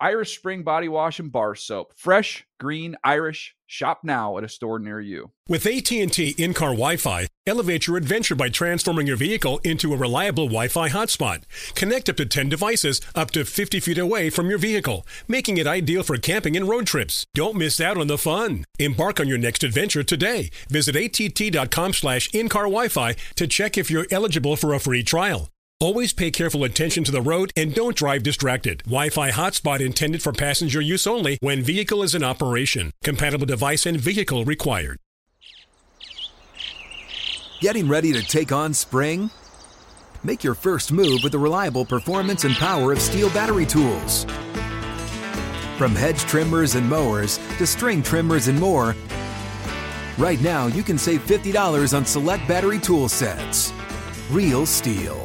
Irish Spring Body Wash and Bar Soap. Fresh, green, Irish. Shop now at a store near you. With AT&T in-car Wi-Fi, elevate your adventure by transforming your vehicle into a reliable Wi-Fi hotspot. Connect up to 10 devices up to 50 feet away from your vehicle, making it ideal for camping and road trips. Don't miss out on the fun. Embark on your next adventure today. Visit att.com slash in-car Wi-Fi to check if you're eligible for a free trial. Always pay careful attention to the road and don't drive distracted. Wi-Fi hotspot intended for passenger use only when vehicle is in operation. Compatible device and vehicle required. Getting ready to take on spring? Make your first move with the reliable performance and power of STIHL battery tools. From hedge trimmers and mowers to string trimmers and more, right now you can save $50 on select battery tool sets. Real STIHL.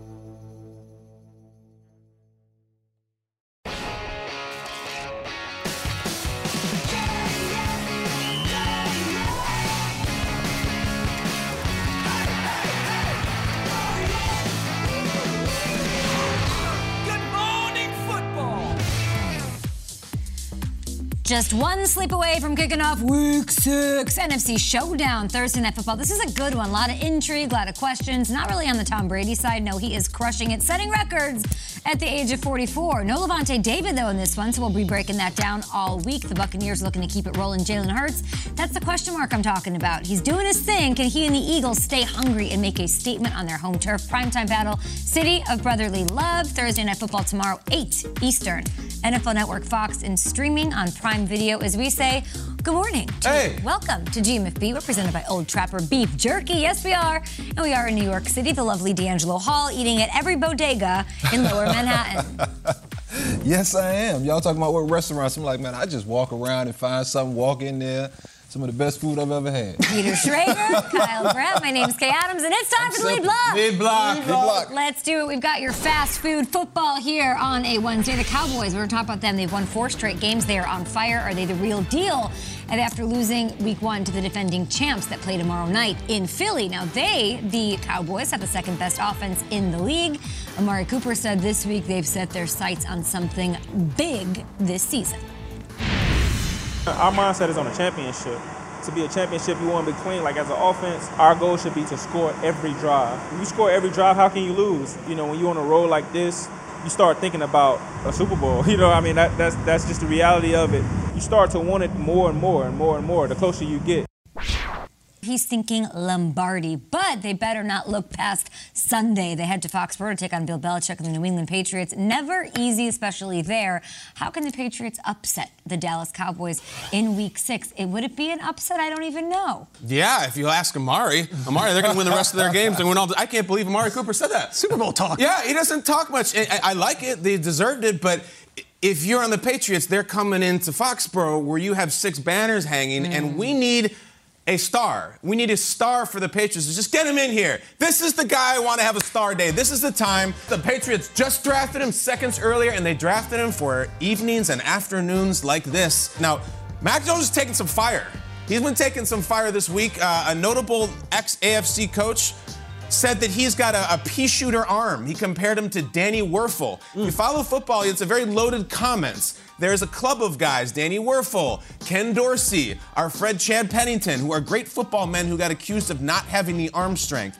Just one sleep away from kicking off week six NFC Showdown Thursday Night Football. This is a good one. A lot of intrigue, a lot of questions. Not really on the Tom Brady side. No, he is crushing it, setting records at the age of 44. No Lavonte David, though, in this one, so we'll be breaking that down all week. The Buccaneers looking to keep it rolling. Jalen Hurts, that's the question mark I'm talking about. He's doing his thing. Can he and the Eagles stay hungry and make a statement on their home turf? Primetime battle, City of Brotherly Love, Thursday Night Football tomorrow, 8 Eastern. NFL Network Fox and streaming on Prime Video as we say good morning. hey. Welcome to GMFB. We're presented by Old Trapper Beef Jerky. Yes, we are. And we are in New York City, the lovely D'Angelo Hall, eating at every bodega in lower Manhattan. yes, I am. Y'all talking about what restaurants? I'm like, man, I just walk around and find something, walk in there. Some of the best food I've ever had. Peter Schrager, Kyle Brandt, my name's Kay Adams, and it's time I'm for the lead block. Lead block. Lead block. Let's do it. We've got your fast food football here on a Wednesday. The Cowboys, we're going to talk about them. They've won four straight games. They are on fire. Are they the real deal? And after losing week one to the defending champs that play tomorrow night in Philly. Now, they, the Cowboys, have the second best offense in the league. Amari Cooper said this week they've set their sights on something big this season. Our mindset is on a championship. To be a championship, you want to be clean. Like as an offense, our goal should be to score every drive. If you score every drive, how can you lose? You know, when you're on a roll like this, you start thinking about a Super Bowl. You know, I mean, that, that's that's just the reality of it. You start to want it more and more and more and more the closer you get. He's thinking Lombardi, but they better not look past Sunday. They head to Foxborough to take on Bill Belichick and the New England Patriots. Never easy, especially there. How can the Patriots upset the Dallas Cowboys in Week Six? It would it be an upset? I don't even know. Yeah, if you ask Amari, Amari, they're going to win the rest of their games. They win all. The, I can't believe Amari Cooper said that. Super Bowl talk. Yeah, he doesn't talk much. I, I like it. They deserved it, but if you're on the Patriots, they're coming into Foxborough where you have six banners hanging, and mm. we need a star. We need a star for the Patriots. Just get him in here. This is the guy I want to have a star day. This is the time. The Patriots just drafted him seconds earlier, and they drafted him for evenings and afternoons like this. Now, Mac Jones is taking some fire. He's been taking some fire this week. Uh, a notable ex AFC coach said that he's got a, a pea shooter arm. He compared him to Danny Wuerffel. If you follow football, it's a very loaded comments. There's a club of guys, Danny Wuerffel, Ken Dorsey, our Fred Chad Pennington, who are great football men who got accused of not having the arm strength.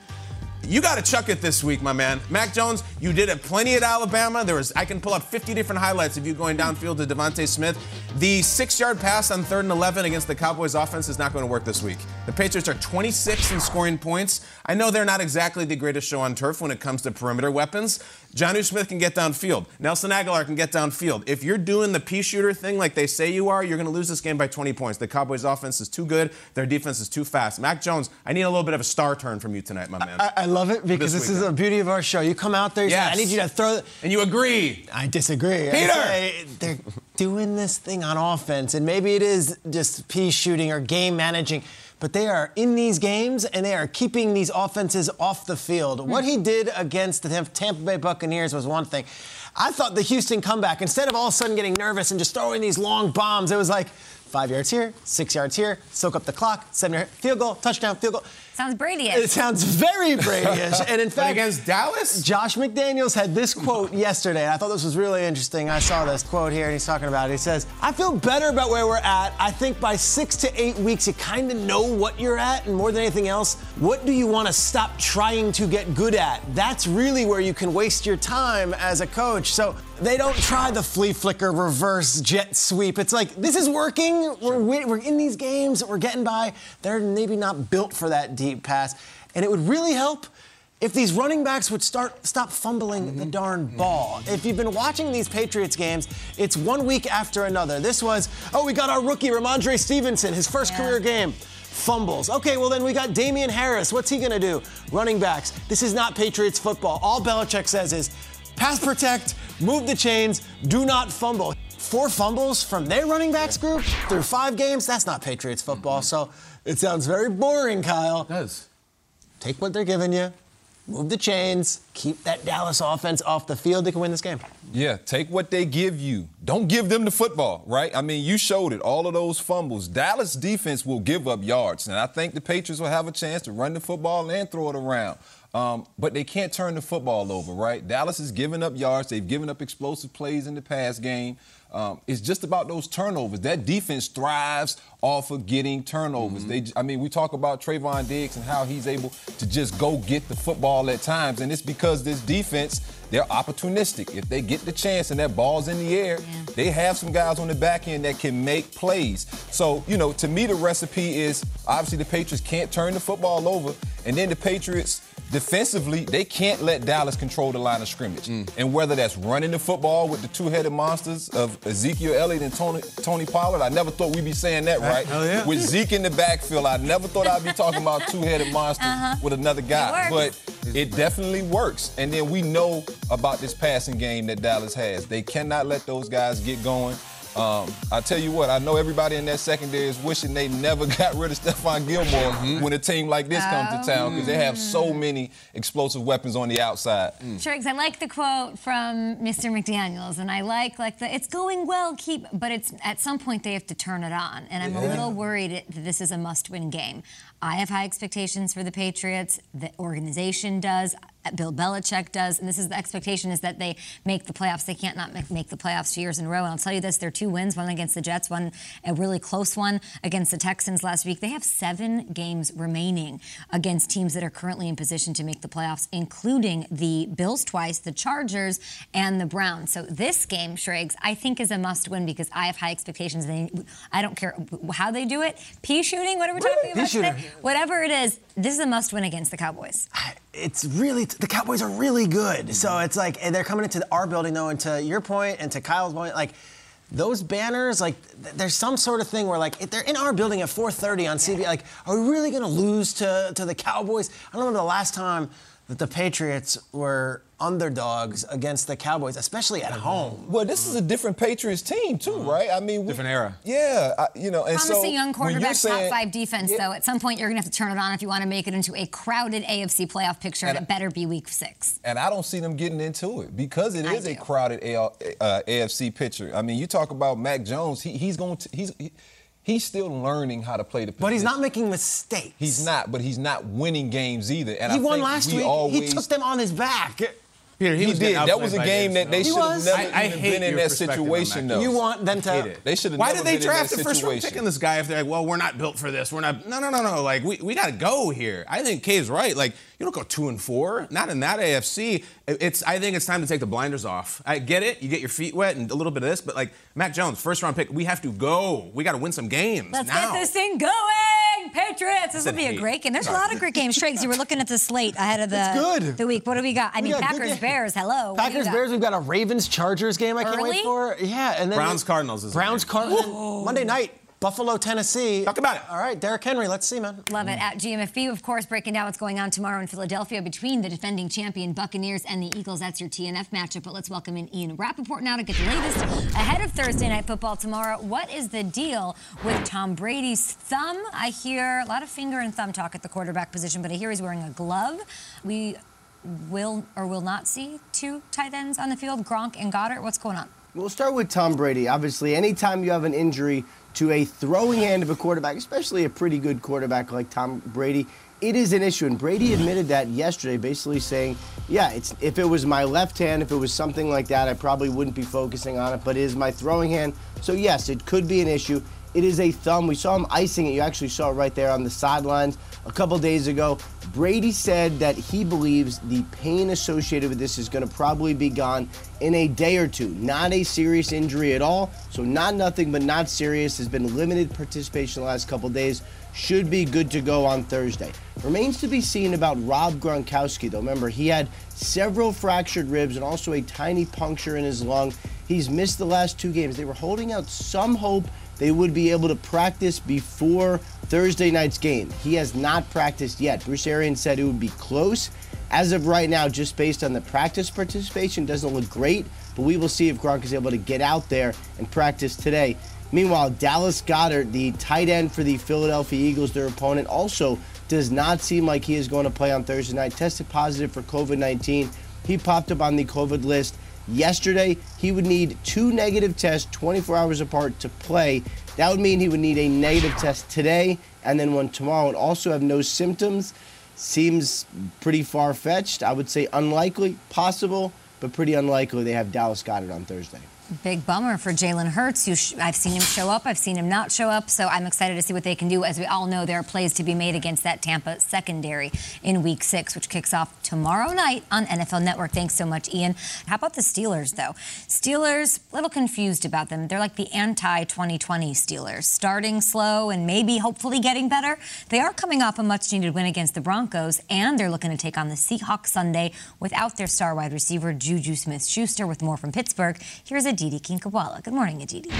You got to chuck it this week, my man. Mac Jones, you did it plenty at Alabama. There was I can pull up 50 different highlights of you going downfield to DeVonta Smith. The six-yard pass on third and 11 against the Cowboys offense is not going to work this week. The Patriots are 26 in scoring points. I know they're not exactly the greatest show on turf when it comes to perimeter weapons. Jonnu Smith can get downfield. Nelson Agholor can get downfield. If you're doing the pea shooter thing like they say you are, you're going to lose this game by 20 points. The Cowboys' offense is too good. Their defense is too fast. Mac Jones, I need a little bit of a star turn from you tonight, my man. I, I love it because This this, is the beauty of our show. You come out there, you say, I need you to throw. and you agree. I disagree. I Peter! say they're doing this thing on offense, and maybe it is just pea shooting or game managing, but they are in these games and they are keeping these offenses off the field. Hmm. What he did against the Tampa Bay Buccaneers was one thing. I thought the Houston comeback, instead of all of a sudden getting nervous and just throwing these long bombs, it was like five yards here, six yards here, soak up the clock, seven yard field goal, touchdown, field goal. Sounds Brady. It sounds very Brady-ish, and in But fact, against Dallas? Josh McDaniels had this quote yesterday, and I thought this was really interesting. I saw this quote here, and he's talking about it. He says, I feel better about where we're at. I think by six to eight weeks, you kind of know what you're at, and more than anything else, what do you want to stop trying to get good at? That's really where you can waste your time as a coach. So they don't try the flea flicker reverse jet sweep. It's like, this is working. We're, we're in these games. We're getting by. They're maybe not built for that deep pass. And it would really help if these running backs would start stop fumbling the darn ball. If you've been watching these Patriots games, it's one week after another. This was, oh, we got our rookie Rhamondre Stevenson, his first Yeah. career game. Fumbles. Okay, well then we got Damien Harris. What's he gonna do? Running backs. This is not Patriots football. All Belichick says is pass protect, move the chains, do not fumble. Four fumbles from their running backs group through five games. That's not Patriots football. So it sounds very boring, Kyle does. take what they're giving you, move the chains, keep that Dallas offense off the field. They can win this game. Yeah, take what they give you. Don't give them the football, right? I mean, you showed it. All of those fumbles. Dallas defense will give up yards, and I think the Patriots will have a chance to run the football and throw it around. Um, but they can't turn the football over, right? Dallas is giving up yards. They've given up explosive plays in the pass game. Um, it's just about those turnovers. That defense thrives off of getting turnovers. They, I mean, we talk about Trevon Diggs and how he's able to just go get the football at times, and it's because this defense they're opportunistic. If they get the chance and that ball's in the air, they have some guys on the back end that can make plays. So, you know, to me, the recipe is obviously the Patriots can't turn the football over, and then the Patriots defensively, they can't let Dallas control the line of scrimmage. Mm. And whether that's running the football with the two-headed monsters of Ezekiel Elliott and Tony, Tony Pollard, I never thought we'd be saying that, right? hell yeah. With Zeke in the backfield, I never thought I'd be talking about two-headed monsters uh-huh. with another guy. It. But it definitely works. And then we know about this passing game that Dallas has. They cannot let those guys get going. Um, I tell you what, I know everybody in that secondary is wishing they never got rid of Stephon Gilmore mm-hmm. when a team like this comes to town because they have so mm. many explosive weapons on the outside. Mm. Triggs, I like the quote from Mr. McDaniels, and I like like the it's going well, keep, but it's at some point they have to turn it on, and I'm a little worried that this is a must-win game. I have high expectations for the Patriots. The organization does. Bill Belichick does, and this is the expectation is that they make the playoffs. They can't not make, the playoffs two years in a row. And I'll tell you this: their two wins, one against the Jets, one a really close one against the Texans last week. They have seven games remaining against teams that are currently in position to make the playoffs, including the Bills twice, the Chargers, and the Browns. So this game, Schrags, I think is a must-win because I have high expectations. They, I don't care how they do it, pea shooting, what are we're talking Pea about. Whatever it is. This is a must-win against the Cowboys. It's really the Cowboys are really good. So mm-hmm. it's like they're coming into our building though, and to your point and to Kyle's point, like those banners, like th- there's some sort of thing where like if they're in our building at 4:30 on CBS. Like, are we really gonna lose to to the Cowboys? I don't remember the last time that the Patriots were underdogs against the Cowboys, especially at home. Well, this is a different Patriots team too, right? I mean, we- Different era. Yeah, I, you know, and so Promising young quarterback, saying- top five defense, though. At some point, you're going to have to turn it on if you want to make it into a crowded AFC playoff picture, and, And- it better be week six. And I don't see them getting into it because it I is a crowded AL, uh, AFC picture. I mean, you talk about Mac Jones. He, he's going to he's he, he's still learning how to play the. position. But he's not making mistakes. He's not, but he's not winning games either. And He I won think last we week. Always, He took them on his back. Peter, He, was did. That was a game that they should have never I- I even hate been in that situation. Mac Though You want them Hate to. it. They should have. Why never did they been draft the first round pick situation. in this guy if they're like, well, we're not built for this. We're not. No, no, no, no. Like we, we got to go here. I think Kay's right. Like you don't go two and four. Not in that AFC. It's. I think it's time to take the blinders off. I get it. You get your feet wet and a little bit of this, but like Mac Jones, first round pick. We have to go. We got to win some games Let's now. get this thing going. Patriots. This will be a great game. There's a lot of great games. Triggs, you were looking at the slate ahead of the, good. the week. What do we got? I We mean, got Packers. Bears, hello. What do you Packers? Bears. We've got a Ravens Chargers game. I can't wait for. Yeah, and then Browns Cardinals is Browns Cardinals Monday night. Buffalo, Tennessee. Talk about it. All right, Derrick Henry. Let's see, man. Love it. At GMFB, of course, breaking down what's going on tomorrow in Philadelphia between the defending champion Buccaneers and the Eagles. That's your TNF matchup. But let's welcome in Ian Rapoport now to get the latest ahead of Thursday Night Football tomorrow. What is the deal with Tom Brady's thumb? I hear a lot of finger and thumb talk at the quarterback position, but I hear he's wearing a glove. We will or will not see two tight ends on the field, Gronk and Goedert. What's going on? We'll start with Tom Brady. Obviously, anytime you have an injury to a throwing hand of a quarterback, especially a pretty good quarterback like Tom Brady, it is an issue. And Brady admitted that yesterday, basically saying, yeah, it's if it was my left hand, if it was something like that, I probably wouldn't be focusing on it, but it is my throwing hand. So, yes, it could be an issue. It is a thumb. We saw him icing it. You actually saw it right there on the sidelines a couple days ago. Brady said that he believes the pain associated with this is going to probably be gone in a day or two. Not a serious injury at all. So, not nothing, but not serious. Has been limited participation the last couple days. Should be good to go on Thursday. Remains to be seen about Rob Gronkowski, though. Remember, he had several fractured ribs and also a tiny puncture in his lung. He's missed the last two games. They were holding out some hope they would be able to practice before Thursday night's game. He has not practiced yet. Bruce Arians said it would be close. As of right now, just based on the practice participation, doesn't look great, but we will see if Gronk is able to get out there and practice today. Meanwhile, Dallas Goedert, the tight end for the Philadelphia Eagles, their opponent, also does not seem like he is going to play on Thursday night. Tested positive for COVID 19. He popped up on the COVID list yesterday. He would need two negative tests 24 hours apart to play. That would mean he would need a negative test today and then one tomorrow and also have no symptoms. Seems pretty far fetched. I would say unlikely, possible, but pretty unlikely they have Dallas Goedert on Thursday. Big bummer for Jalen Hurts. Sh- I've seen him show up. I've seen him not show up. So I'm excited to see what they can do. As we all know, there are plays to be made against that Tampa secondary in Week Six, which kicks off tomorrow night on NFL Network. Thanks so much, Ian. How about the Steelers, though? Steelers, a little confused about them. They're like the anti-2020 Steelers, starting slow and maybe hopefully getting better. They are coming off a much-needed win against the Broncos, and they're looking to take on the Seahawks Sunday without their star wide receiver Juju Smith-Schuster. With more from Pittsburgh, here's Aditi Kinkhabwala. Good morning, Aditi.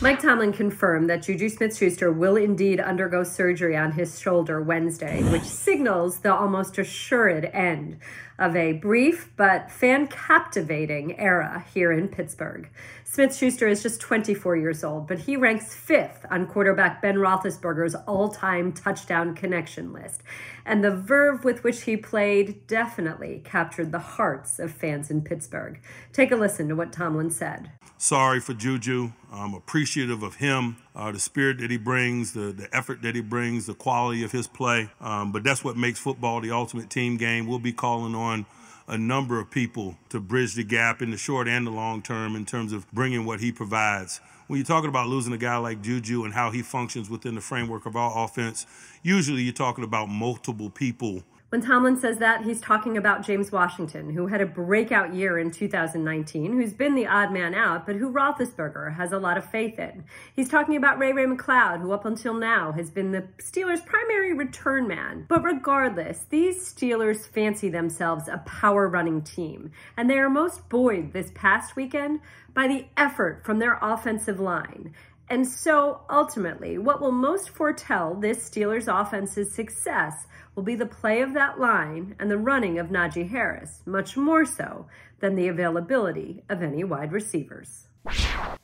Mike Tomlin confirmed that Juju Smith Schuster will indeed undergo surgery on his shoulder Wednesday, which signals the almost assured end of a brief but fan captivating era here in Pittsburgh. Smith Schuster is just 24 years old, but he ranks fifth on quarterback Ben Roethlisberger's all time touchdown connection list. And the verve with which he played definitely captured the hearts of fans in Pittsburgh. Take a listen to what Tomlin said. sorry for Juju. I'm appreciative of him, uh, the spirit that he brings, the, the effort that he brings, the quality of his play. Um, but that's what makes football the ultimate team game. We'll be calling on a number of people to bridge the gap in the short and the long term in terms of bringing what he provides. When you're talking about losing a guy like Juju and how he functions within the framework of our offense, usually you're talking about multiple people When Tomlin says that, he's talking about James Washington, who had a breakout year in 2019, who's been the odd man out, but who Roethlisberger has a lot of faith in. He's talking about Ray Ray McCloud, who up until now has been the Steelers' primary return man. But regardless, these Steelers fancy themselves a power running team, and they are most buoyed this past weekend by the effort from their offensive line. And so ultimately, what will most foretell this Steelers offense's success will be the play of that line and the running of Najee Harris, much more so than the availability of any wide receivers.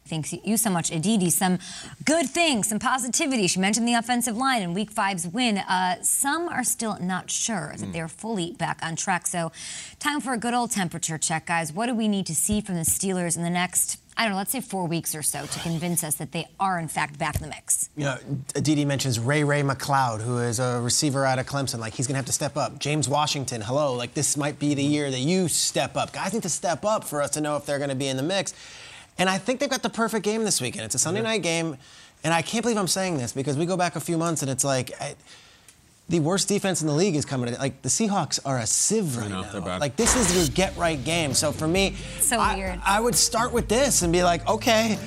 Thanks you so much, Aditi. Some good things, some positivity. She mentioned the offensive line in Week Five's win. Uh, some are still not sure that they're fully back on track. So, time for a good old temperature check, guys. What do we need to see from the Steelers in the next, I don't know, let's say four weeks or so to convince us that they are in fact back in the mix? You know, Aditi mentions Ray Ray McCloud, who is a receiver out of Clemson. Like, he's going to have to step up. James Washington, hello. Like, this might be the year that you step up. Guys need to step up for us to know if they're going to be in the mix. And I think they've got the perfect game this weekend. It's a Sunday night game. And I can't believe I'm saying this because we go back a few months and it's like, I, the worst defense in the league is coming. To, like the Seahawks are a sieve right know, now. bad. Like this is your get right game. So for me, So I, weird. I would start with this and be like, okay,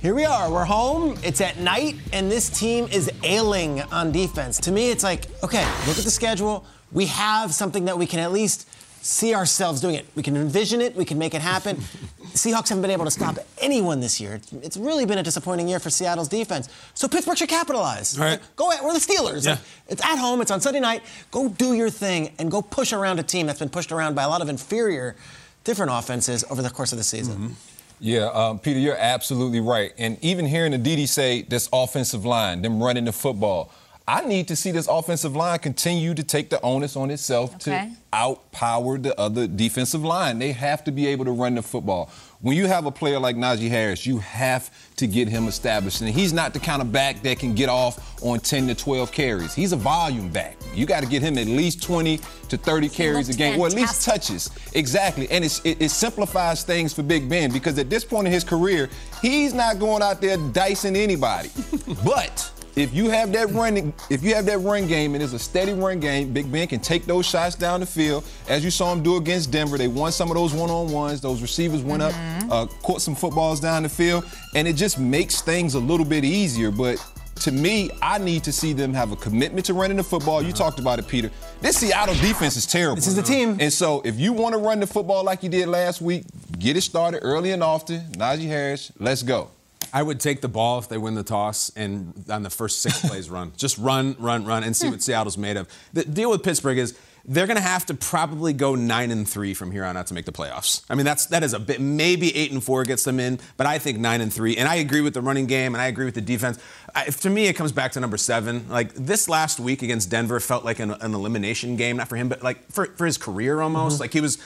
Here we are. We're home. It's at night, and this team is ailing on defense. To me, it's like, okay, look at the schedule. We have something that we can at least see ourselves doing it. We can envision it. We can make it happen. Seahawks haven't been able to stop anyone this year. It's really been a disappointing year for Seattle's defense. So Pittsburgh should capitalize. All right. Go at, we're the Steelers. Yeah. Like, it's at home. It's on Sunday night. Go do your thing and go push around a team that's been pushed around by a lot of inferior, different offenses over the course of the season. Yeah, um, Peter, you're absolutely right. And even hearing the DD say this offensive line, them running the football, I need to see this offensive line continue to take the onus on itself Okay. to outpower the other defensive line. They have to be able to run the football. When you have a player like Najee Harris, you have to get him established. And he's not the kind of back that can get off on 10 to 12 carries. He's a volume back. You got to get him at least 20 to 30 carries a game, or at least touches. Exactly. And it's, it, it simplifies things for Big Ben because at this point in his career, he's not going out there dicing anybody. but if you have that running, if you have that run game and it's a steady run game, Big Ben can take those shots down the field. As you saw him do against Denver, they won some of those one-on-ones. Those receivers went up, uh, caught some footballs down the field, and it just makes things a little bit easier. But to me, I need to see them have a commitment to running the football. You talked about it, Peter. This Seattle defense is terrible. This is the team. And so if you want to run the football like you did last week, get it started early and often. Najee Harris, let's go. I would take the ball if they win the toss and on the first six plays run. Just run, run, run, and see what Seattle's made of. The deal with Pittsburgh is they're going to have to probably go nine and three from here on out to make the playoffs. I mean, that's that is a bit. Maybe eight and four gets them in, but I think nine and three. And I agree with the running game, and I agree with the defense. I, to me, it comes back to number seven. Like this last week against Denver felt like an, an elimination game, not for him, but like for, for his career almost. Mm-hmm. Like he was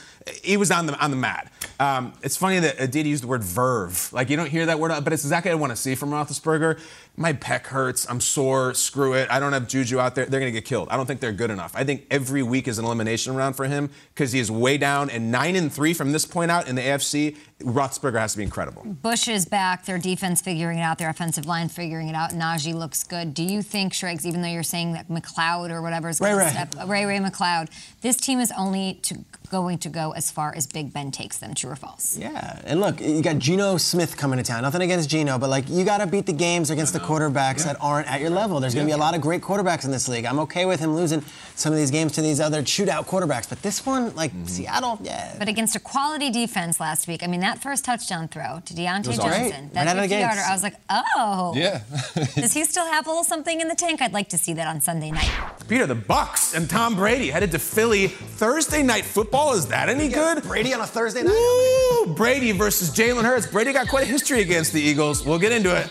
he was on the on the mat. Um, it's funny that Aditi used the word verve. Like you don't hear that word, but it's exactly what I want to see from Roethlisberger. My pec hurts. I'm sore. Screw it. I don't have Juju out there. They're going to get killed. I don't think they're good enough. I think every week is an elimination round for him because he is way down. And nine and three from this point out in the AFC, Roethlisberger has to be incredible. Bush is back. Their defense figuring it out. Their offensive line figuring it out. Najee looks good. Do you think, Schrags, even though you're saying that McCloud or whatever is going Ray to Ray. step, Ray Ray McCloud, this team is only to, going to go as far as Big Ben takes them. True or false? Yeah, and look, you got Geno Smith coming to town. Nothing against Geno, but like you got to beat the games against the quarterbacks that aren't at your level. There's going to be a lot of great quarterbacks in this league. I'm okay with him losing some of these games to these other shootout quarterbacks, but this one, like mm-hmm. Seattle, yeah. But against a quality defense last week, I mean, that first touchdown throw to Diontae was Johnson, great. that Right out of the 50 yarder. I was like, oh. Yeah. Does he still have a little something in the tank? I'd like to see that on Sunday night. Peter, the Bucks and Tom Brady headed to Philly Thursday night football. Is that any good? Brady on a Thursday night. Woo! Brady versus Jalen Hurts. Brady got quite a history against the Eagles. We'll get into it.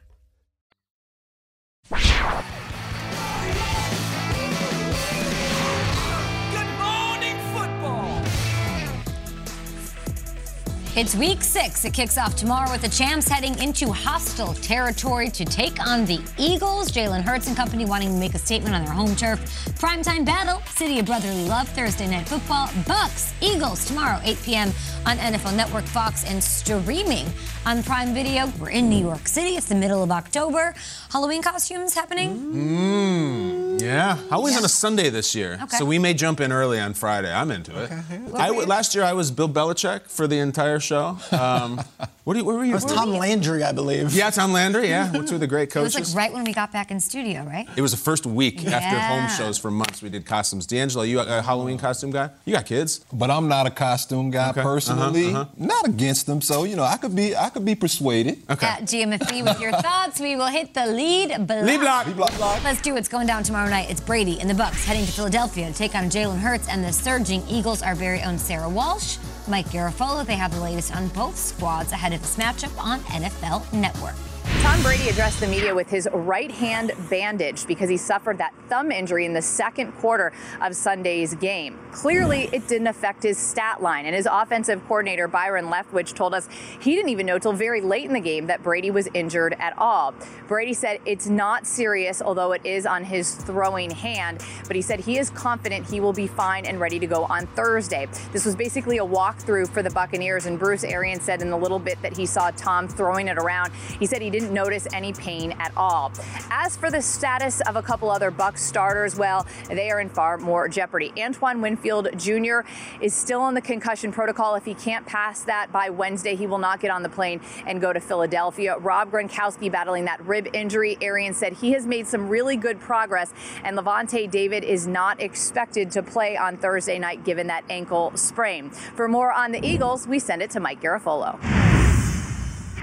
It's week six. It kicks off tomorrow with the champs heading into hostile territory to take on the Eagles. Jalen Hurts and company wanting to make a statement on their home turf. Primetime battle, City of Brotherly Love, Thursday Night Football. Bucks, Eagles tomorrow, 8 p.m. on NFL Network, Fox, and streaming on Prime Video. We're in New York City. It's the middle of October. Halloween costumes happening? Mm, yeah. Halloween's on a Sunday this year, Okay. so we may jump in early on Friday. I'm into it. I w- last year I was Bill Belichick for the entire show. Um, what, you, where were you? That was Tom? Landry, I believe. Yeah, Tom Landry. Yeah, two of the great It was coaches. like right when we got back in studio, right? It was the first week after home shows for months. We did costumes. D'Angelo, you a Halloween costume guy? You got kids? But I'm not a costume guy Okay. personally. Uh-huh, uh-huh. Not against them, so you know I could be I could be persuaded. Okay. At GMFB with your thoughts, we will hit the lead block. Lead block. Lead block. Let's do what's going down tomorrow night. It's Brady and the Bucks heading to Philadelphia to take on Jalen Hurts and the surging Eagles. Our very own Sarah Walsh, Mike Garafolo. They have the latest on both squads ahead of this matchup on NFL Network. Tom Brady addressed the media with his right hand bandaged because he suffered that thumb injury in the second quarter of Sunday's game. Clearly, it didn't affect his stat line, and his offensive coordinator, Byron Leftwich, told us he didn't even know till very late in the game that Brady was injured at all. Brady said it's not serious, although it is on his throwing hand, but he said he is confident he will be fine and ready to go on Thursday. This was basically a walkthrough for the Buccaneers, and Bruce Arians said in the little bit that he saw Tom throwing it around, he said he didn't notice any pain at all. As for the status of a couple other Bucks starters, well, they are in far more jeopardy. Antoine Winfield Jr. is still on the concussion protocol. If he can't pass that by Wednesday, he will not get on the plane and go to Philadelphia. Rob Gronkowski battling that rib injury. Arian said he has made some really good progress, and Lavonte David is not expected to play on Thursday night given that ankle sprain. For more on the Eagles, we send it to Mike Garafolo.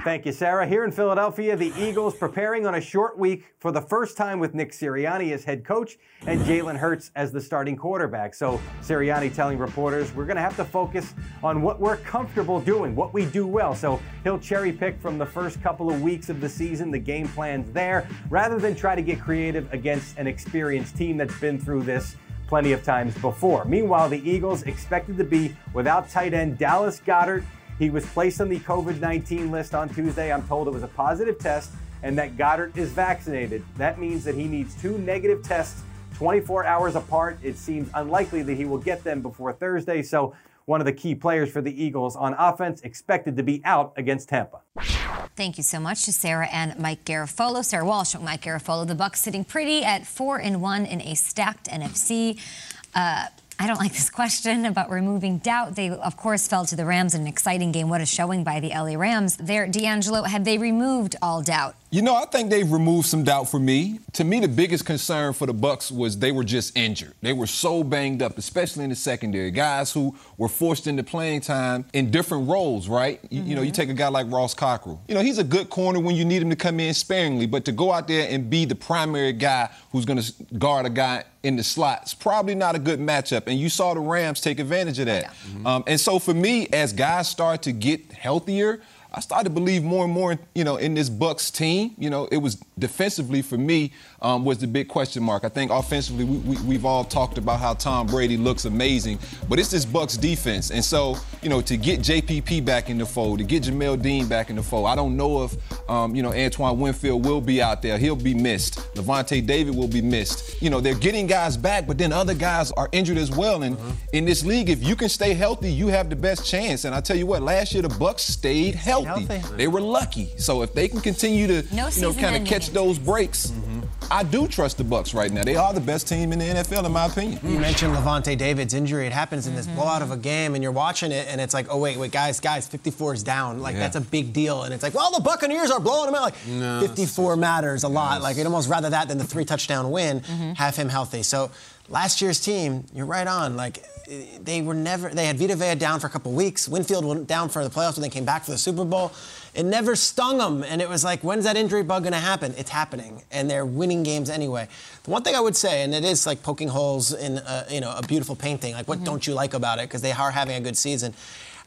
Thank you, Sarah. Here in Philadelphia, the Eagles preparing on a short week for the first time with Nick Sirianni as head coach and Jalen Hurts as the starting quarterback. So, Sirianni telling reporters, we're going to have to focus on what we're comfortable doing, what we do well. So, he'll cherry pick from the first couple of weeks of the season, the game plans there, rather than try to get creative against an experienced team that's been through this plenty of times before. Meanwhile, the Eagles expected to be without tight end Dallas Goedert. He was placed on the COVID 19 list on Tuesday. I'm told it was a positive test and that Goedert is vaccinated. That means that he needs two negative tests 24 hours apart. It seems unlikely that he will get them before Thursday. So, one of the key players for the Eagles on offense expected to be out against Tampa. Thank you so much to Sarah and Mike Garafolo. Sarah Walsh and Mike Garafolo. The Bucks sitting pretty at four and one in a stacked NFC. Uh, I don't like this question about removing doubt. They, of course, fell to the Rams in an exciting game. What a showing by the LA Rams. There, D'Angelo, have they removed all doubt? You know, I think they've removed some doubt for me. To me, the biggest concern for the Bucks was they were just injured. They were so banged up, especially in the secondary. Guys who were forced into playing time in different roles, right? You, you know, you take a guy like Ross Cockrell. You know, he's a good corner when you need him to come in sparingly, but to go out there and be the primary guy who's going to guard a guy in the slot, it's probably not a good matchup. And you saw the Rams take advantage of that. Um, and so for me, as guys start to get healthier, I started to believe more and more, you know, in this Bucks team. You know, it was defensively for me um, was the big question mark. I think offensively, we, we, have all talked about how Tom Brady looks amazing, but it's this Bucks defense, and so you know, to get JPP back in the fold, to get Jamel Dean back in the fold. I don't know if um, you know Antoine Winfield will be out there. He'll be missed. Lavonte David will be missed. You know, they're getting guys back, but then other guys are injured as well. And uh-huh. in this league, if you can stay healthy, you have the best chance. And I tell you what, last year the Bucks stayed healthy. healthy. They were lucky. So if they can continue to no you know kind of catch those breaks. Mm-hmm. I do trust the Bucks right now. They are the best team in the NFL, in my opinion. You mentioned Lavonte David's injury. It happens in this mm-hmm. blowout of a game, and you're watching it, and it's like, oh wait, wait, guys, guys, 54 is down. Like yeah. that's a big deal. And it's like, well, the Buccaneers are blowing them out. Like no, 54 matters a lot. Yes. Like you'd almost rather that than the three touchdown win. Mm-hmm. Have him healthy. So last year's team, you're right on. Like they were never. They had Vita Vea down for a couple weeks. Winfield went down for the playoffs, and then came back for the Super Bowl. It never stung them. And it was like, when's that injury bug going to happen? It's happening. And they're winning games anyway. The one thing I would say, and it is like poking holes in a, you know, a beautiful painting, like what mm-hmm. don't you like about it? Because they are having a good season.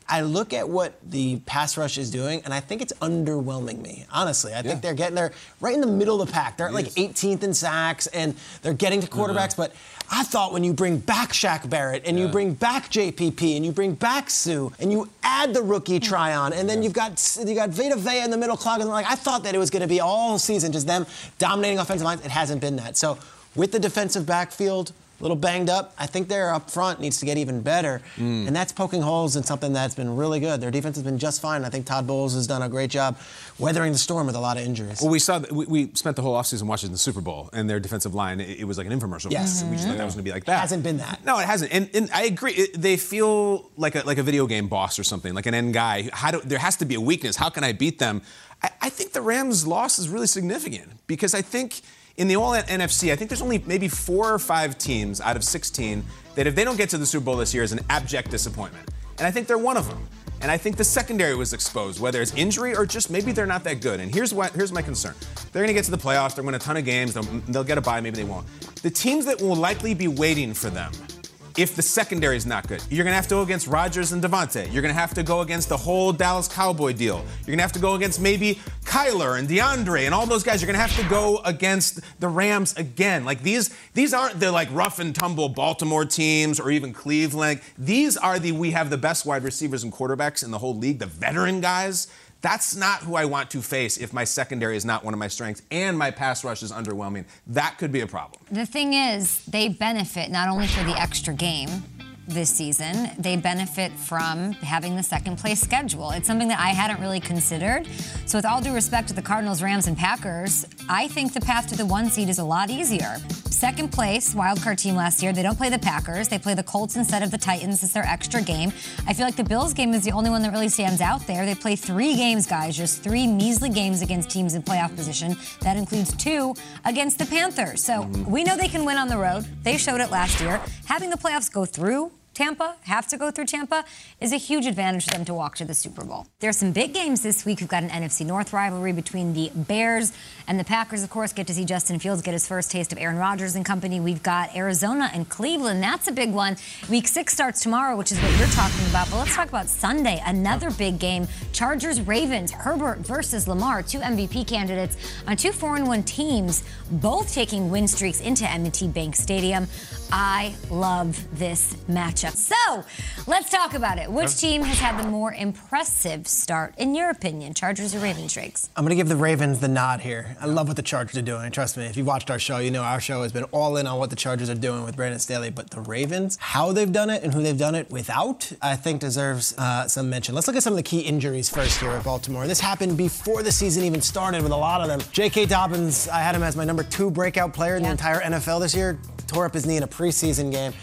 I look at what the pass rush is doing, and I think it's underwhelming me. Honestly, I yeah. think they're getting there right in the middle of the pack. They're at like 18th in sacks, and they're getting to quarterbacks. Mm-hmm. But I thought when you bring back Shaq Barrett and yeah. you bring back JPP and you bring back Suh, and you add the rookie Tryon and then yeah. you've got you got Vita Vea in the middle clogging like I thought that it was going to be all season just them dominating offensive lines. It hasn't been that. So with the defensive backfield, a little banged up. I think their up front needs to get even better. Mm. And that's poking holes in something that's been really good. Their defense has been just fine. I think Todd Bowles has done a great job weathering the storm with a lot of injuries. Well, we saw we, we spent the whole offseason watching the Super Bowl, and their defensive line, it, it was like an infomercial. Yes. Mm-hmm. We just thought that was going to be like that. It hasn't been that. No, it hasn't. And, and I agree. It, they feel like a, like a video game boss or something, like an end guy. How do, there has to be a weakness. How can I beat them? I, I think the Rams' loss is really significant because I think – in the all NFC, I think there's only maybe four or five teams out of 16 that if they don't get to the Super Bowl this year is an abject disappointment. And I think they're one of them. And I think the secondary was exposed, whether it's injury or just maybe they're not that good. And here's what here's my concern. They're going to get to the playoffs, they're going to win a ton of games, they'll, they'll get a bye, maybe they won't. The teams that will likely be waiting for them if the secondary is not good. You're going to have to go against Rodgers and Davante. You're going to have to go against the whole Dallas Cowboy deal. You're going to have to go against maybe Kyler and DeAndre and all those guys. You're going to have to go against the Rams again. Like these, these aren't the like rough and tumble Baltimore teams or even Cleveland. These are the we have the best wide receivers and quarterbacks in the whole league, the veteran guys. That's not who I want to face if my secondary is not one of my strengths and my pass rush is underwhelming. That could be a problem. The thing is, they benefit not only for the extra game, this season. They benefit from having the second place schedule. It's something that I hadn't really considered. So, with all due respect to the Cardinals, Rams, and Packers, I think the path to the one seed is a lot easier. Second place, wildcard team last year. They don't play the Packers. They play the Colts instead of the Titans. It's their extra game. I feel like the Bills game is the only one that really stands out there. They play three games, guys, just three measly games against teams in playoff position. That includes two against the Panthers. So we know they can win on the road. They showed it last year. Having the playoffs go through Tampa, have to go through Tampa, is a huge advantage for them to walk to the Super Bowl. There's some big games this week. We've got an NFC North rivalry between the Bears and the Packers, of course. Get to see Justin Fields get his first taste of Aaron Rodgers and company. We've got Arizona and Cleveland. That's a big one. Week six starts tomorrow, which is what you're talking about. But let's talk about Sunday. Another big game. Chargers, Ravens, Herbert versus Lamar, two MVP candidates on two 4 1 teams, both taking win streaks into M&T Bank Stadium. I love this matchup. So let's talk about it. Which team has had the more impressive start, in your opinion, Chargers or Ravens, Drakes? I'm going to give the Ravens the nod here. I love what the Chargers are doing. Trust me, if you watched our show, you know our show has been all in on what the Chargers are doing with Brandon Staley. But the Ravens, how they've done it and who they've done it without, I think deserves uh, some mention. Let's look at some of the key injuries first here at Baltimore. This happened before the season even started with a lot of them. J.K. Dobbins, I had him as my number two breakout player in yeah. the entire NFL this year tore up his knee in a preseason game.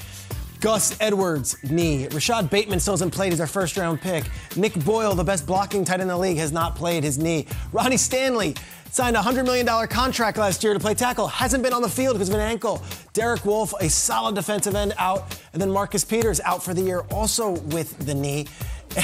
Gus Edwards, knee. Rashod Bateman still hasn't played. He's our first round pick. Nick Boyle, the best blocking tight end in the league, has not played his knee. Ronnie Stanley signed a $100 million contract last year to play tackle. Hasn't been on the field because of an ankle. Derek Wolfe, a solid defensive end, out. And then Marcus Peters out for the year, also with the knee.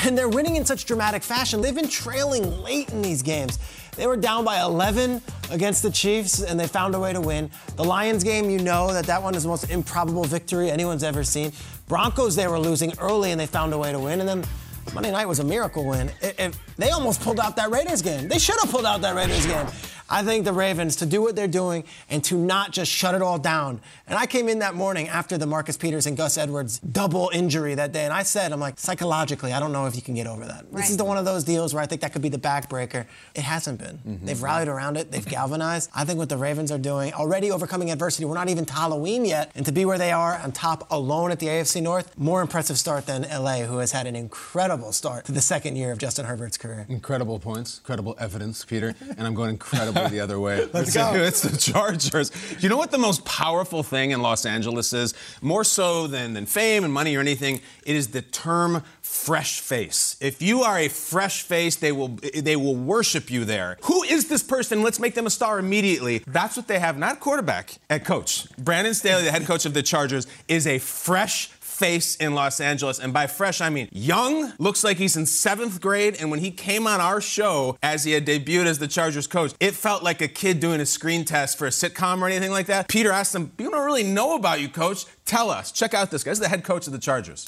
And they're winning in such dramatic fashion. They've been trailing late in these games. They were down by 11 against the Chiefs, and they found a way to win. The Lions game, you know that that one is the most improbable victory anyone's ever seen. Broncos, they were losing early, and they found a way to win. And then Monday night was a miracle win. It, it, they almost pulled out that Raiders game. They should have pulled out that Raiders game. I think the Ravens to do what they're doing and to not just shut it all down. And I came in that morning after the Marcus Peters and Gus Edwards double injury that day, and I said, I'm like, psychologically, I don't know if you can get over that. Right. This is the, one of those deals where I think that could be the backbreaker. It hasn't been. Mm-hmm. They've rallied around it. They've galvanized. I think what the Ravens are doing, already overcoming adversity. We're not even to Halloween yet, and to be where they are on top alone at the AFC North, more impressive start than LA, who has had an incredible start to the second year of Justin Herbert's career. Incredible points, incredible evidence, Peter, and I'm going incredible the other way. Let's it's, go. It's the Chargers. You know what the most powerful thing in Los Angeles is? More so than, than fame and money or anything, it is the term fresh face. If you are a fresh face, they will they will worship you there. Who is this person? Let's make them a star immediately. That's what they have, not quarterback, at coach. Brandon Staley, the head coach of the Chargers, is a fresh face in Los Angeles. And by fresh, I mean young, looks like he's in seventh grade. And when he came on our show as he had debuted as the Chargers coach, it felt like a kid doing a screen test for a sitcom or anything like that. Peter asked him, People don't really know about you, coach. Tell us. Check out this guy. This is the head coach of the Chargers.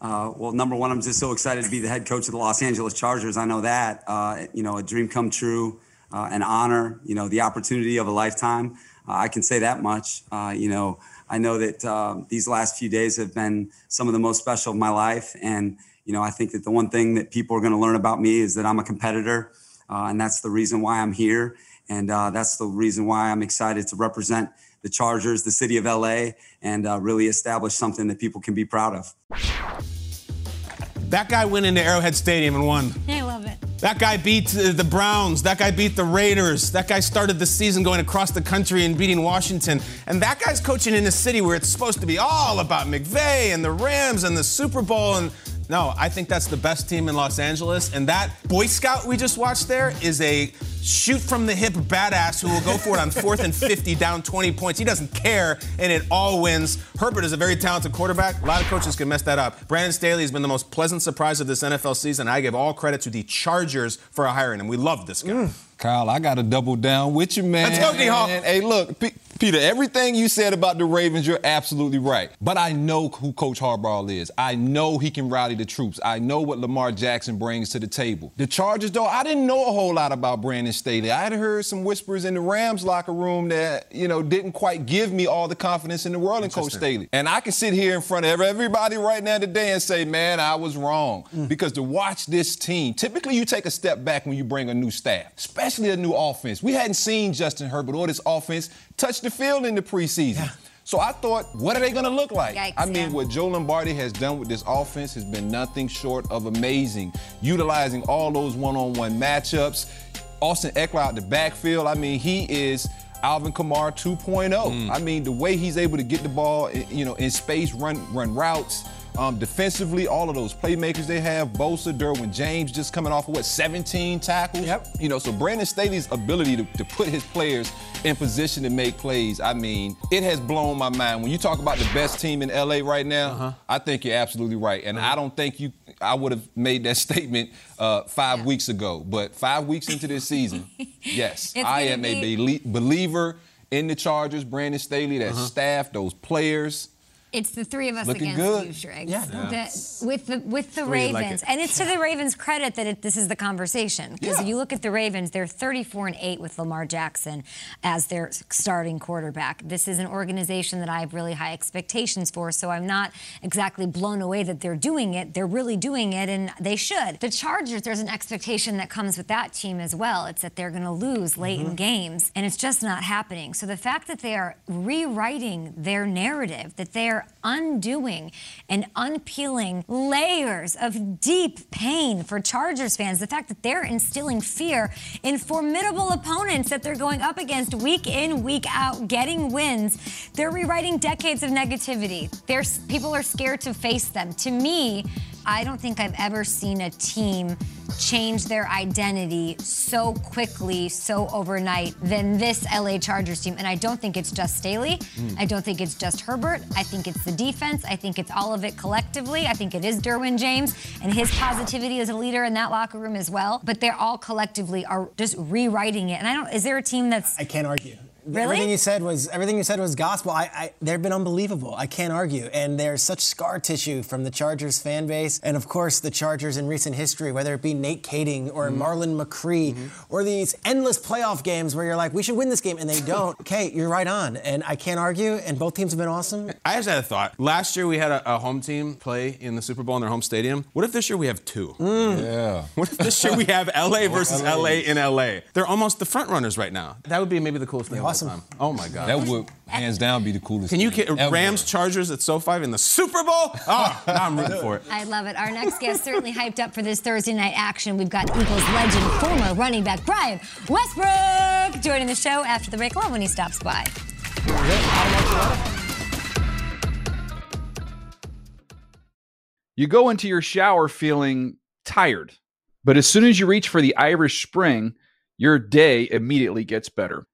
Uh, well, number one, I'm just so excited to be the head coach of the Los Angeles Chargers. I know that. Uh, you know, a dream come true, uh, an honor, you know, the opportunity of a lifetime. Uh, I can say that much. Uh, you know, I know that uh, these last few days have been some of the most special of my life. And, you know, I think that the one thing that people are going to learn about me is that I'm a competitor. Uh, and that's the reason why I'm here. And uh, that's the reason why I'm excited to represent the Chargers, the city of LA, and uh, really establish something that people can be proud of. That guy went into Arrowhead Stadium and won. I love it. That guy beat the Browns. That guy beat the Raiders. That guy started the season going across the country and beating Washington. And that guy's coaching in a city where it's supposed to be all about McVay and the Rams and the Super Bowl. And no, I think that's the best team in Los Angeles. And that Boy Scout we just watched there is a shoot from the hip badass who will go for it on fourth and 50 down 20 points. He doesn't care, and it all wins. Herbert is a very talented quarterback. A lot of coaches can mess that up. Brandon Staley has been the most pleasant surprise of this NFL season. I give all credit to the Chargers for hiring him. We love this guy. Mm. Kyle, I got to double down with you, man. Let's go, D-Hawk. Hey, look, P- Peter, everything you said about the Ravens, you're absolutely right. But I know who Coach Harbaugh is. I know he can rally the troops. I know what Lamar Jackson brings to the table. The Chargers, though, I didn't know a whole lot about Brandon Staley. I had heard some whispers in the Rams locker room that, you know, didn't quite give me all the confidence in the world in Coach Staley. And I can sit here in front of everybody right now today and say, man, I was wrong. Mm. Because to watch this team, typically you take a step back when you bring a new staff, especially a new offense. We hadn't seen Justin Herbert or this offense touch the field in the preseason. Yeah. So I thought, what are they going to look like? Yikes, I mean, yeah. what Joe Lombardi has done with this offense has been nothing short of amazing. Utilizing all those one-on-one matchups. Austin Ekeler out the backfield. I mean, he is Alvin Kamara 2.0. Mm. I mean, the way he's able to get the ball, you know, in space, run run routes. Um, defensively, all of those playmakers they have, Bosa, Derwin James, just coming off of what 17 tackles. Yep. You know, so Brandon Staley's ability to, to put his players in position to make plays, I mean, it has blown my mind. When you talk about the best team in LA right now, uh-huh. I think you're absolutely right, and uh-huh. I don't think you. I would have made that statement uh, five yeah. weeks ago, but five weeks into this season, yes, I am be- a believer in the Chargers, Brandon Staley, that uh-huh. staff, those players. It's the three of us Looking against good. you, Schrags. Yeah. The- with the with the way you like Ravens, and it's to the Ravens' credit that it, this is the conversation because Yeah. you look at the Ravens; they're 34 and eight with Lamar Jackson as their starting quarterback. This is an organization that I have really high expectations for, so I'm not exactly blown away that they're doing it. They're really doing it, and they should. The Chargers, there's an expectation that comes with that team as well. It's that they're going to lose late in mm-hmm. games, and it's just not happening. So the fact that they are rewriting their narrative, that they are undoing and unpeeling layers of deep pain for Chargers fans. The fact that they're instilling fear in formidable opponents that they're going up against week in, week out, getting wins. They're rewriting decades of negativity. There's people are scared to face them. To me, I don't think I've ever seen a team change their identity so quickly, so overnight than this LA Chargers team. And I don't think it's just Staley. Hmm. I don't think it's just Herbert. I think it's the defense. I think it's all of it collectively. I think it is Derwin James and his positivity as a leader in that locker room as well. But they're all collectively are just rewriting it. And I don't, is there a team that's I can't argue. Everything you said was everything you said was gospel. I, I, they've been unbelievable. I can't argue, and there's such scar tissue from the Chargers fan base, and of course the Chargers in recent history, whether it be Nate Kaeding or Mm-hmm. Marlon McCree, or these endless playoff games where you're like, we should win this game, and they don't. okay, you're right on, and I can't argue. And both teams have been awesome. I just had a thought. Last year we had a, a home team play in the Super Bowl in their home stadium. What if this year we have two? Yeah. What if this year we have LA versus LA in LA? They're almost the front runners right now. That would be maybe the coolest thing awesome. Of all time. Oh my god. That would hands down be the coolest. Can you get ever. Rams Chargers at SoFi in the Super Bowl? Oh, now I'm rooting for it. I love it. Our next guest certainly hyped up for this Thursday night action. We've got Eagles legend, former running back Brian Westbrook joining the show after the break. Love when he stops by. You go into your shower feeling tired, but as soon as you reach for the Irish Spring, your day immediately gets better.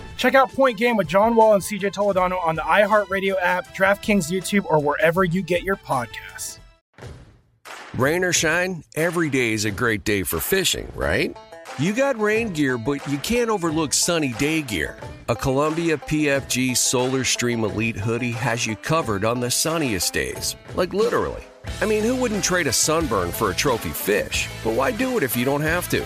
Check out Point Game with John Wall and CJ Toledano on the iHeartRadio app, DraftKings YouTube, or wherever you get your podcasts. Rain or shine, every day is a great day for fishing, right? You got rain gear, but you can't overlook sunny day gear. A Columbia PFG Solar Stream Elite hoodie has you covered on the sunniest days. Like literally. I mean, who wouldn't trade a sunburn for a trophy fish? But why do it if you don't have to?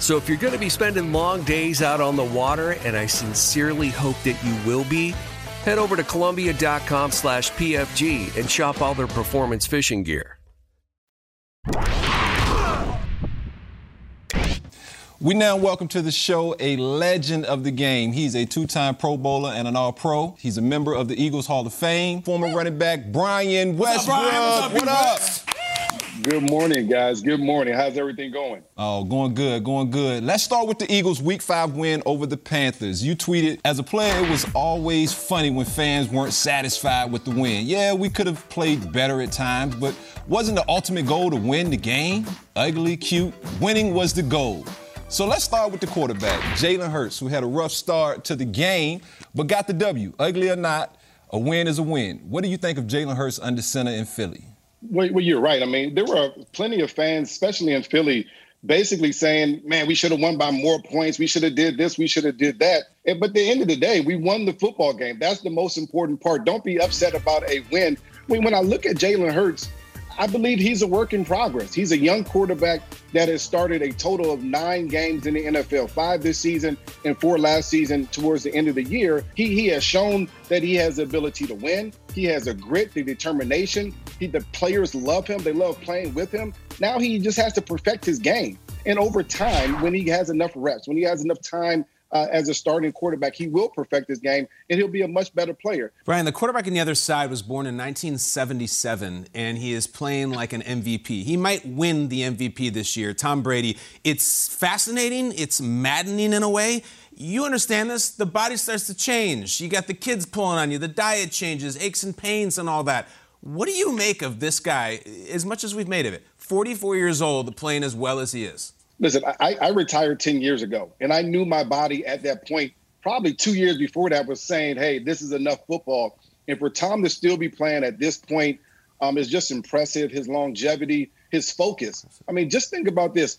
So if you're going to be spending long days out on the water, and I sincerely hope that you will be, head over to Columbia.com slash PFG and shop all their performance fishing gear. We now welcome to the show a legend of the game. He's a two-time Pro Bowler and an All-Pro. He's a member of the Eagles Hall of Fame. Former running back Brian Westbrook. What up? Good morning, guys. Good morning. How's everything going? Oh, going good, going good. Let's start with the Eagles' Week 5 win over the Panthers. You tweeted, as a player, it was always funny when fans weren't satisfied with the win. Yeah, we could have played better at times, but wasn't the ultimate goal to win the game? Ugly, cute, winning was the goal. So let's start with the quarterback, Jalen Hurts, who had a rough start to the game, but got the W. Ugly or not, a win is a win. What do you think of Jalen Hurts under center in Philly? Well, well, you're right. I mean, there were plenty of fans, especially in Philly, basically saying, "Man, we should have won by more points. We should have did this. We should have did that." And, but at the end of the day, we won the football game. That's the most important part. Don't be upset about a win. When, when I look at Jalen Hurts, I believe he's a work in progress. He's a young quarterback that has started a total of nine games in the NFL, five this season and four last season towards the end of the year. He, he has shown that he has the ability to win. He has a grit, the determination. He, the players love him. They love playing with him. Now he just has to perfect his game. And over time, when he has enough reps, when he has enough time uh, as a starting quarterback, he will perfect his game and he'll be a much better player. Brian, the quarterback on the other side was born in 1977 and he is playing like an MVP. He might win the MVP this year, Tom Brady. It's fascinating, it's maddening in a way. You understand this? The body starts to change. You got the kids pulling on you, the diet changes, aches and pains, and all that. What do you make of this guy, as much as we've made of it? 44 years old, playing as well as he is. Listen, I, I retired 10 years ago, and I knew my body at that point, probably two years before that, was saying, hey, this is enough football. And for Tom to still be playing at this point um, is just impressive. His longevity, his focus. I mean, just think about this.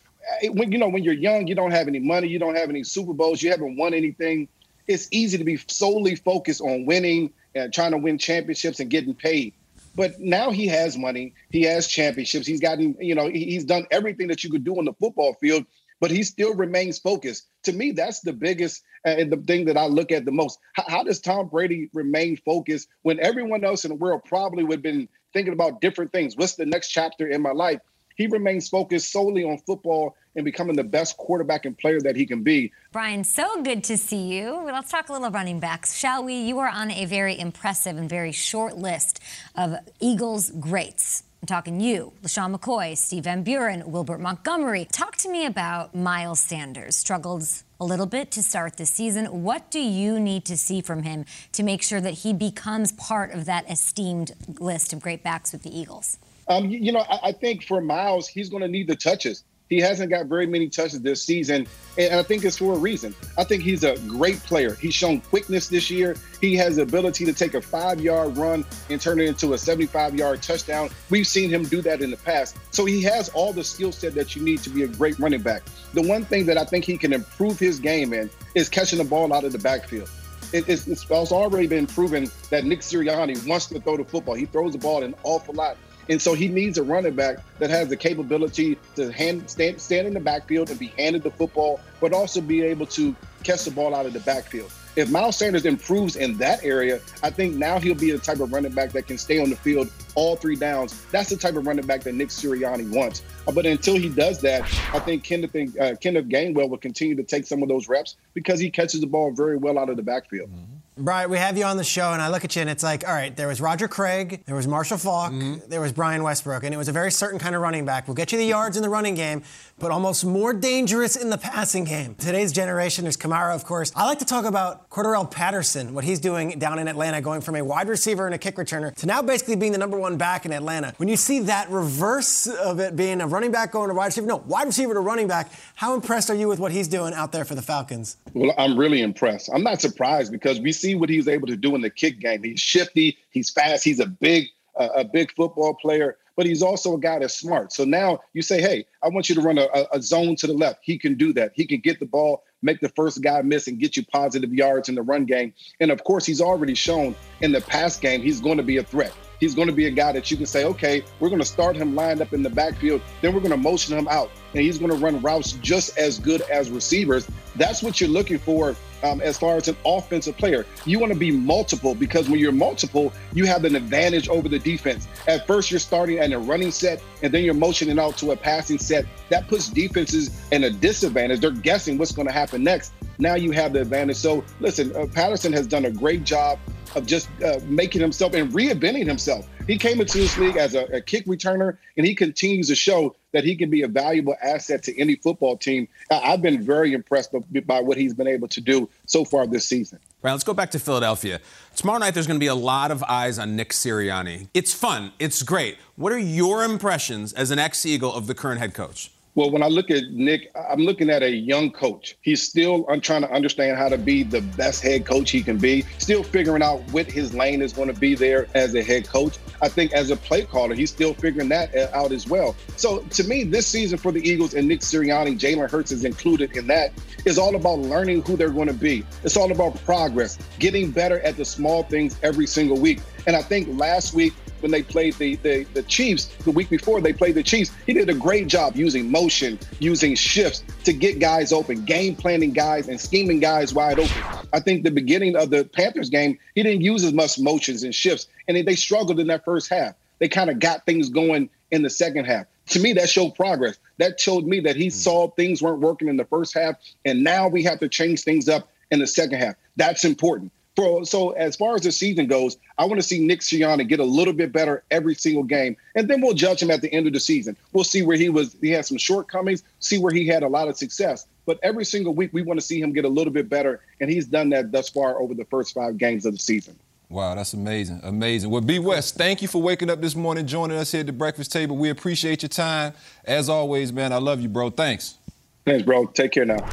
When you know when you're young, you don't have any money, you don't have any Super Bowls, you haven't won anything. It's easy to be solely focused on winning and trying to win championships and getting paid. But now he has money, he has championships, he's gotten, you know, he's done everything that you could do on the football field, but he still remains focused. To me, that's the biggest and the thing that I look at the most. How, how does Tom Brady remain focused when everyone else in the world probably would have been thinking about different things? What's the next chapter in my life? He remains focused solely on football and becoming the best quarterback and player that he can be. Brian, so good to see you. Let's talk a little running backs, shall we? You are on a very impressive and very short list of Eagles greats. I'm talking you, LeSean McCoy, Steve Van Buren, Wilbert Montgomery. Talk to me about Miles Sanders. Struggled a little bit to start the season. What do you need to see from him to make sure that he becomes part of that esteemed list of great backs with the Eagles? Um, you, know, I, I think for Miles, he's going to need the touches. He hasn't got very many touches this season, and I think it's for a reason. I think he's a great player. He's shown quickness this year. He has the ability to take a five-yard run and turn it into a 75-yard touchdown. We've seen him do that in the past. So he has all the skill set that you need to be a great running back. The one thing that I think he can improve his game in is catching the ball out of the backfield. It, it's, it's already been proven that Nick Sirianni wants to throw the football. He throws the ball an awful lot and so he needs a running back that has the capability to hand, stand, stand in the backfield and be handed the football, but also be able to catch the ball out of the backfield. If Miles Sanders improves in that area, I think now he'll be the type of running back that can stay on the field all three downs. That's the type of running back that Nick Sirianni wants. Uh, but until he does that, I think Kenneth, uh, Kenneth Gainwell will continue to take some of those reps because he catches the ball very well out of the backfield. Mm-hmm. Brian, we have you on the show, and I look at you, and it's like, all right, there was Roger Craig, there was Marshall Faulk, mm-hmm. there was Brian Westbrook, and it was a very certain kind of running back. We'll get you the yards in the running game, but almost more dangerous in the passing game. Today's generation is Kamara, of course. I like to talk about Cordarrelle Patterson, what he's doing down in Atlanta, going from a wide receiver and a kick returner to now basically being the number one back in Atlanta. When you see that reverse of it being a running back going to wide receiver, no, wide receiver to running back, how impressed are you with what he's doing out there for the Falcons? Well, I'm really impressed. I'm not surprised because we see what he's able to do in the kick game. He's shifty, he's fast, he's a big, uh, a big football player, but he's also a guy that's smart. So now you say, hey, I want you to run a, a zone to the left. He can do that. He can get the ball, make the first guy miss, and get you positive yards in the run game. And of course, he's already shown in the pass game he's going to be a threat he's going to be a guy that you can say, okay, we're going to start him lined up in the backfield, then we're going to motion him out, and he's going to run routes just as good as receivers. That's what you're looking for um, as far as an offensive player. You want to be multiple because when you're multiple, you have an advantage over the defense. At first, you're starting at a running set, and then you're motioning out to a passing set. That puts defenses in a disadvantage. They're guessing what's going to happen next. Now you have the advantage. So, listen, uh, Patterson has done a great job of just uh, making himself and reinventing himself. He came into this league as a, a, kick returner, and he continues to show that he can be a valuable asset to any football team. I've been very impressed by, what he's been able to do so far this season. Right, let's go back to Philadelphia. Tomorrow night, there's going to be a lot of eyes on Nick Sirianni. It's fun, it's great. What are your impressions as an ex Eagle of the current head coach? Well, when I look at Nick, I'm looking at a young coach. He's still I'm trying to understand how to be the best head coach he can be. Still figuring out what his lane is going to be there as a head coach. I think as a play caller, he's still figuring that uh, out as well. So to me, this season for the Eagles and Nick Sirianni, Jalen Hurts is included in that, is all about learning who they're going to be. It's all about progress, getting better at the small things every single week. And I think last week when they played the, the, the Chiefs the week before they played the Chiefs. He did a great job using motion, using shifts to get guys open, game planning guys and scheming guys wide open. I think the beginning of the Panthers game, he didn't use as much motions and shifts, and they struggled in that first half. They kind of got things going in the second half. To me, that showed progress. That showed me that he hmm. saw things weren't working in the first half, and now we have to change things up in the second half. That's important. For, so as far as the season goes, I want to see Nick Sirianni get a little bit better every single game, and then we'll judge him at the end of the season. We'll see where he was. He had some shortcomings. See where he had a lot of success. But every single week, we want to see him get a little bit better, and he's done that thus far over the first five games of the season. Wow, that's amazing. Amazing. Well, B West, thank you for waking up this morning, joining us here at the breakfast table. We appreciate your time. As always, man, I love you, bro. Thanks. Thanks, bro. Take care now.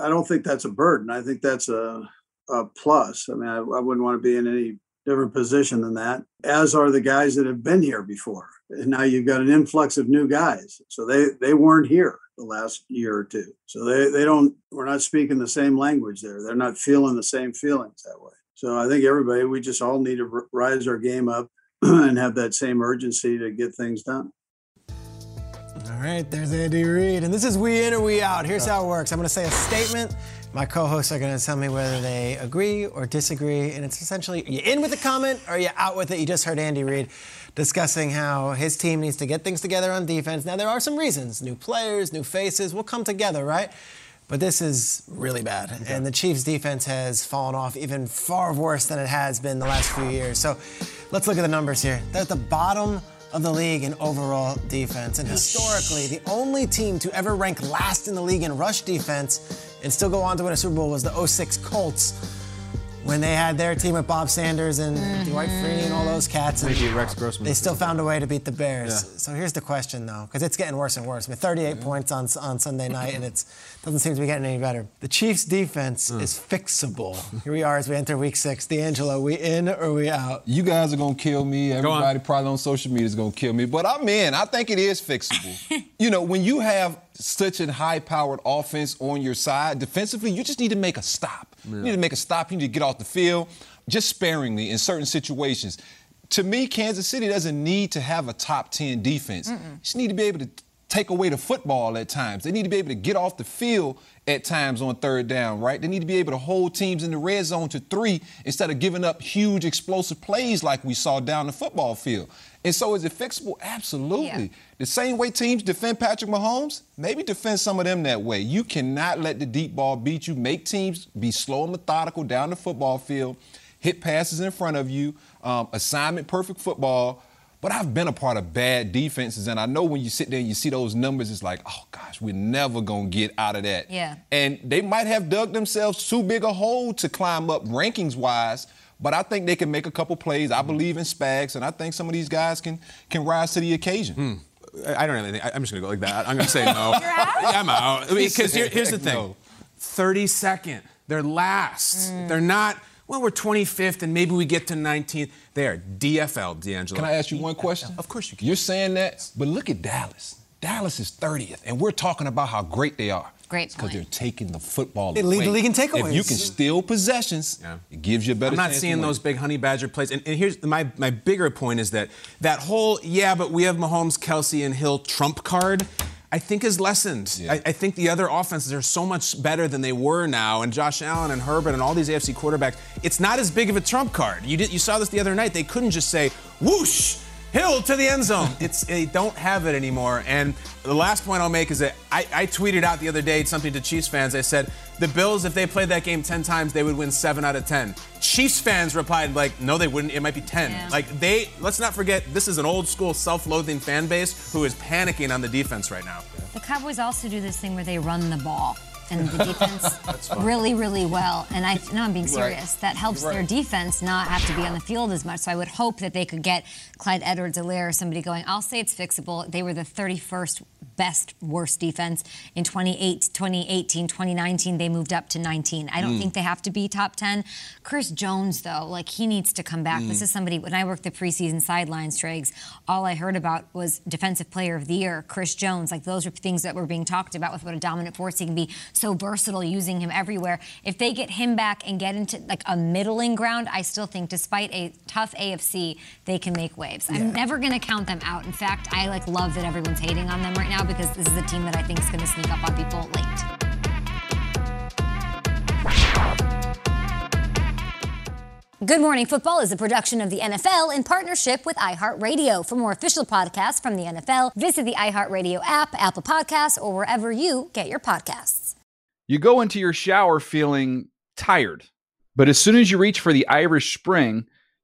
I don't think that's a burden. I think that's a, a plus. I mean, I, I wouldn't want to be in any different position than that, as are the guys that have been here before. And now you've got an influx of new guys. So they, they weren't here the last year or two. So they, they don't, we're not speaking the same language there. They're not feeling the same feelings that way. So I think everybody, we just all need to rise our game up and have that same urgency to get things done. All right, there's Andy Reid. And this is We In or We Out. Here's how it works I'm going to say a statement. My co hosts are going to tell me whether they agree or disagree. And it's essentially you in with the comment or are you out with it. You just heard Andy Reid discussing how his team needs to get things together on defense. Now, there are some reasons new players, new faces we'll come together, right? But this is really bad. And the Chiefs' defense has fallen off even far worse than it has been the last few years. So let's look at the numbers here. They're at the bottom of the league in overall defense. And historically, the only team to ever rank last in the league in rush defense and still go on to win a Super Bowl was the 06 Colts when they had their team with Bob Sanders and Dwight Freeney and all those cats. And They Rex Grossman. They still found a way to beat the Bears. Yeah. So here's the question, though, because it's getting worse and worse. I mean, 38 points on on Sunday night, and it doesn't seem to be getting any better. The Chiefs' defense is fixable. Here we are as we enter Week Six. D'Angelo, we in or we out? You guys are gonna kill me. Everybody probably on social media is gonna kill me, but I'm in. I think it is fixable. you know, when you have such a high-powered offense on your side defensively, you just need to make a stop. You need to make a stop. You need to get off the field, just sparingly in certain situations. To me, Kansas City doesn't need to have a top 10 defense. You just need to be able to take away the football at times. They need to be able to get off the field at times on third down, right? They need to be able to hold teams in the red zone to three instead of giving up huge explosive plays like we saw down the football field. And so is it fixable? Absolutely. The same way teams defend Patrick Mahomes, maybe defend some of them that way. You cannot let the deep ball beat you. Make teams be slow and methodical down the football field, hit passes in front of you, um, assignment perfect football. But I've been a part of bad defenses, and I know when you sit there and you see those numbers, it's like, oh gosh, we're never gonna get out of that. Yeah. And they might have dug themselves too big a hole to climb up rankings wise, but I think they can make a couple plays. I believe in Spags, and I think some of these guys can can rise to the occasion. I I don't have anything. I- I'm just going to go like that. I'm going to say no. Yeah, I'm out. Because here, here's the thing No. 32nd. They're last. Mm. They're not, well, we're 25th and maybe we get to 19th. They are DFL, D'Angelo. Can I ask you one question? Of course you can. You're saying that, but look at Dallas. Dallas is 30th, and we're talking about how great they are. Great Because they're taking the football They away. lead the league in If you can steal possessions, it gives you a better I'm not chance to seeing win. those big honey badger plays. And, and here's my, my bigger point is that that whole, yeah, but we have Mahomes, Kelce, and Hill trump card. I think is lessened. I, I think the other offenses are so much better than they were now, and Josh Allen and Herbert and all these AFC quarterbacks. It's not as big of a trump card. You did, you saw this the other night. They couldn't just say whoosh, Hill to the end zone. It's they don't have it anymore. And the last point I'll make is that I, I tweeted out the other day something to Chiefs fans. I said the Bills, if they played that game 10 times, they would win seven out of 10. Chiefs fans replied like, no, they wouldn't. It might be 10. Like they, let's not forget, this is an old school self-loathing fan base who is panicking on the defense right now. The Cowboys also do this thing where they run the ball. And the defense really, really well. And I no, I'm being You're right. serious. That helps You're their defense not have to be on the field as much. So I would hope that they could get Clyde Edwards-Helaire somebody going. I'll say it's fixable. They were the 31st best worst defense in 28, 2018, 2019. They moved up to 19. I don't Mm. think they have to be top 10. Chris Jones, though, like he needs to come back. Mm. This is somebody, when I worked the preseason sidelines, Triggs, all I heard about was Defensive Player of the Year, Chris Jones. Like those are things that were being talked about with what a dominant force he can be. So versatile, using him everywhere. If they get him back and get into like a middling ground, I still think, despite a tough AFC, they can make waves. I'm never going to count them out. In fact, I like love that everyone's hating on them right now because this is a team that I think is going to sneak up on people late. Good Morning Football is a production of the NFL in partnership with iHeartRadio. For more official podcasts from the NFL, visit the iHeartRadio app, Apple Podcasts, or wherever you get your podcasts. You go into your shower feeling tired, but as soon as you reach for the Irish Spring,